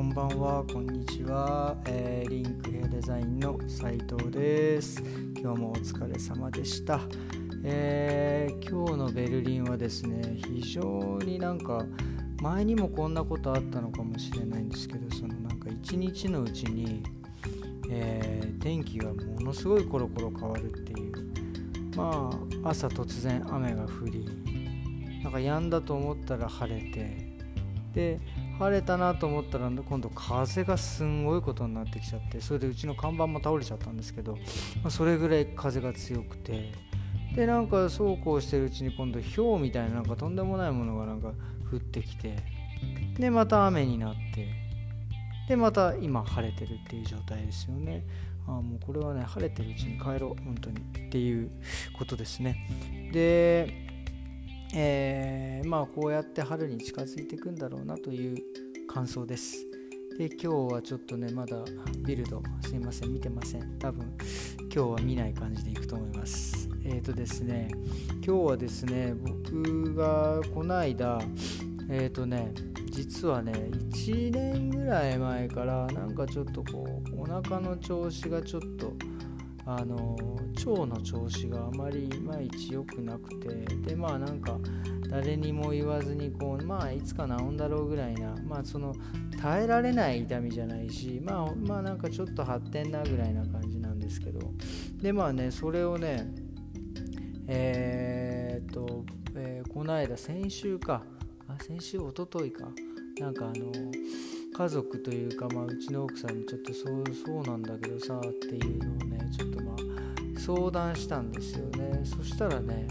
こんばんは、こんにちは、えー、リンクヘデザインの斉藤です。今日もお疲れ様でした。えー、今日のベルリンはですね、非常になんか前にもこんなことあったのかもしれないんですけど、そのなんか一日のうちに、えー、天気がものすごいコロコロ変わるっていう。まあ朝突然雨が降り、なんか止んだと思ったら晴れて、で晴れたなと思ったら今度風がすんごいことになってきちゃってそれでうちの看板も倒れちゃったんですけど、まあ、それぐらい風が強くてでなんかそうこうしてるうちに今度氷みたいななんかとんでもないものがなんか降ってきてでまた雨になってでまた今晴れてるっていう状態ですよね。あもうこれはね晴れてるうちに帰ろう本当にっていうことですね。でえー、まあこうやって春に近づいていくんだろうなという感想です。で今日はちょっとねまだビルドすいません見てません多分今日は見ない感じでいくと思いますえっ、ー、とですね今日はですね僕がこの間えっ、ー、とね実はね1年ぐらい前からなんかちょっとこうお腹の調子がちょっとあの腸の調子があまりいまいち良くなくてでまあなんか誰にも言わずにこうまあいつか治んだろうぐらいなまあその耐えられない痛みじゃないしまあまあなんかちょっと発展なぐらいな感じなんですけどでまあねそれをねえー、っと、えー、この間先週か。あ先週おとといか。なんかあの家族というか、まあ、うちの奥さんにちょっとそうそうなんだけどさっていうのをねちょっとまあ相談したんですよね。そしたらね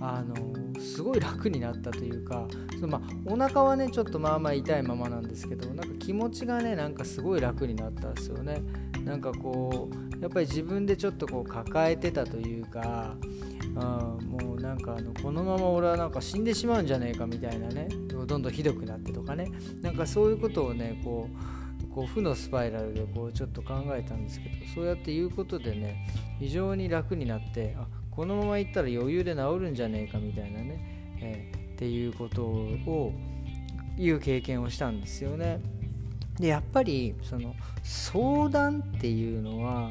あのすごい楽になったというかそのまあお腹はねちょっとまあまあ痛いままなんですけどなんか気持ちがねなんかすごい楽になったんですよね。なんかこうやっぱり自分でちょっとこう抱えてたというかうん、もうなんかあのこのまま俺はなんか死んでしまうんじゃねえかみたいなね。どんどんひどくなってとかね。なんかそういうことをねこうこう負のスパイラルでこうちょっと考えたんですけどそうやって言うことでね非常に楽になってあこのままいったら余裕で治るんじゃねえかみたいなね、えー、っていうことをいう経験をしたんですよね。でやっぱりその相談っていうのは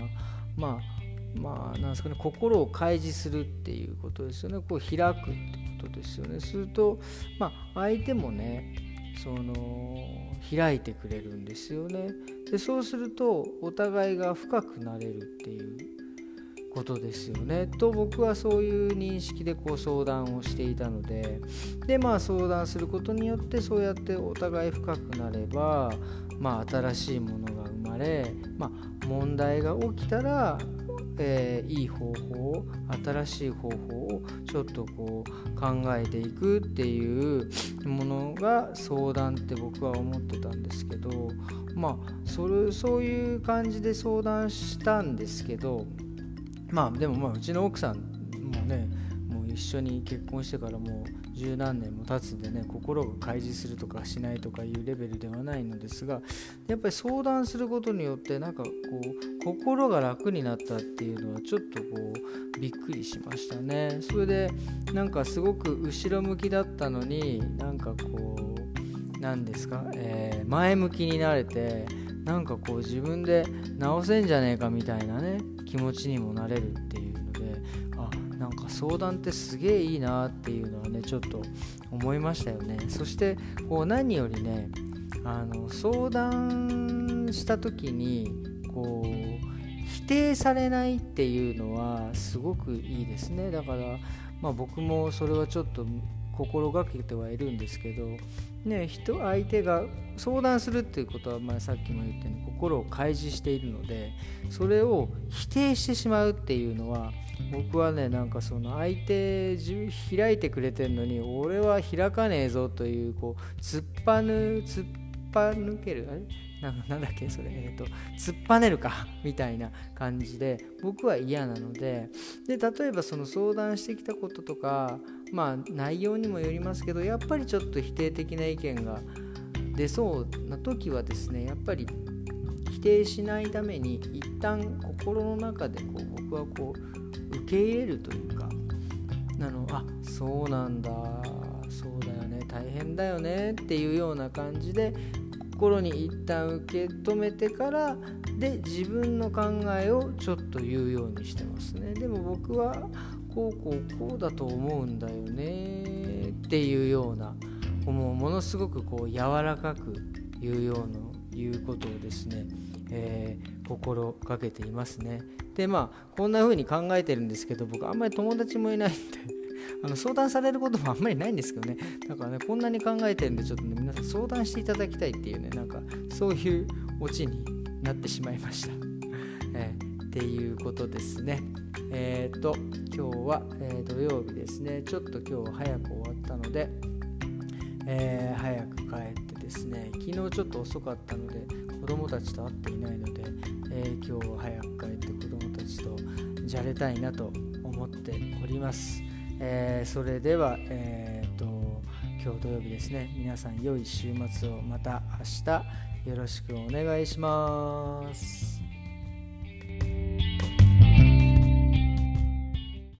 まあまあなんですかね心を開示するっていうことですよね。こう開くってことですよね。するとまあ相手もねその開いてくれるんですよね。でそうするとお互いが深くなれるっていうことですよね。と僕はそういう認識でこう相談をしていたので。でまあ相談することによってそうやってお互い深くなればまあ新しいものが生まれまあ問題が起きたらえー、いい方法新しい方法をちょっとこう考えていくっていうものが相談って僕は思ってたんですけどまあそれそういう感じで相談したんですけどまあでもまあうちの奥さんもね一緒に結婚してからもう十何年も経つんでね心が開示するとかしないとかいうレベルではないのですがやっぱり相談することによってなんかこう心が楽になったっていうのはちょっとこうびっくりしましたね。それでなんかすごく後ろ向きだったのになんかこう何ですか、えー、前向きになれてなんかこう自分で直せんじゃねえかみたいなね気持ちにもなれるってなんか相談ってすげえいいなっていうのはねちょっと思いましたよね。そしてこう何よりねあの相談した時にこう否定されないっていうのはすごくいいですね。だから、まあ、僕もそれはちょっと心がけてはいるんですけど、ね、人相手が相談するっていうことは、まあ、さっきも言ったように心を開示しているのでそれを否定してしまうっていうのは僕はねなんかその相手開いてくれてんのに俺は開かねえぞというこう突っぱぬ突っぱ抜けるあれ？なんだっけ？それえ、ー、と突っぱねるか？みたいな感じで僕は嫌なのでで例えばその相談してきたこととかまあ内容にもよりますけどやっぱりちょっと否定的な意見が出そうな時はですねやっぱり否定しないために一旦心の中でこう僕はこう受け入れるというかなのあそうなんだそうだよね大変だよねっていうような感じで心に一旦受け止めてからで自分の考えをちょっと言うようにしてますね。でも僕はこうこうこうだと思うんだよねっていうようなもうものすごくこう柔らかく言うようないうことをですね、えー、心がけていますね。でまあこんな風に考えてるんですけど僕あんまり友達もいないんであの相談されることもあんまりないんですけどね。だからねこんなに考えてるんでちょっとね皆さん相談していただきたいっていうねなんかそういうオチになってしまいました、えー、っていうことですね。えっ、ー、と今日は、えー、土曜日ですね。ちょっと今日は早く終わったので、えー、早く帰ってですね昨日ちょっと遅かったので子供たちと会っていないので、え今日は早く帰って子供たちとじゃれたいなと思っております、えそれでは、えーと、今日土曜日ですね。皆さん良い週末を。また明日よろしくお願いします。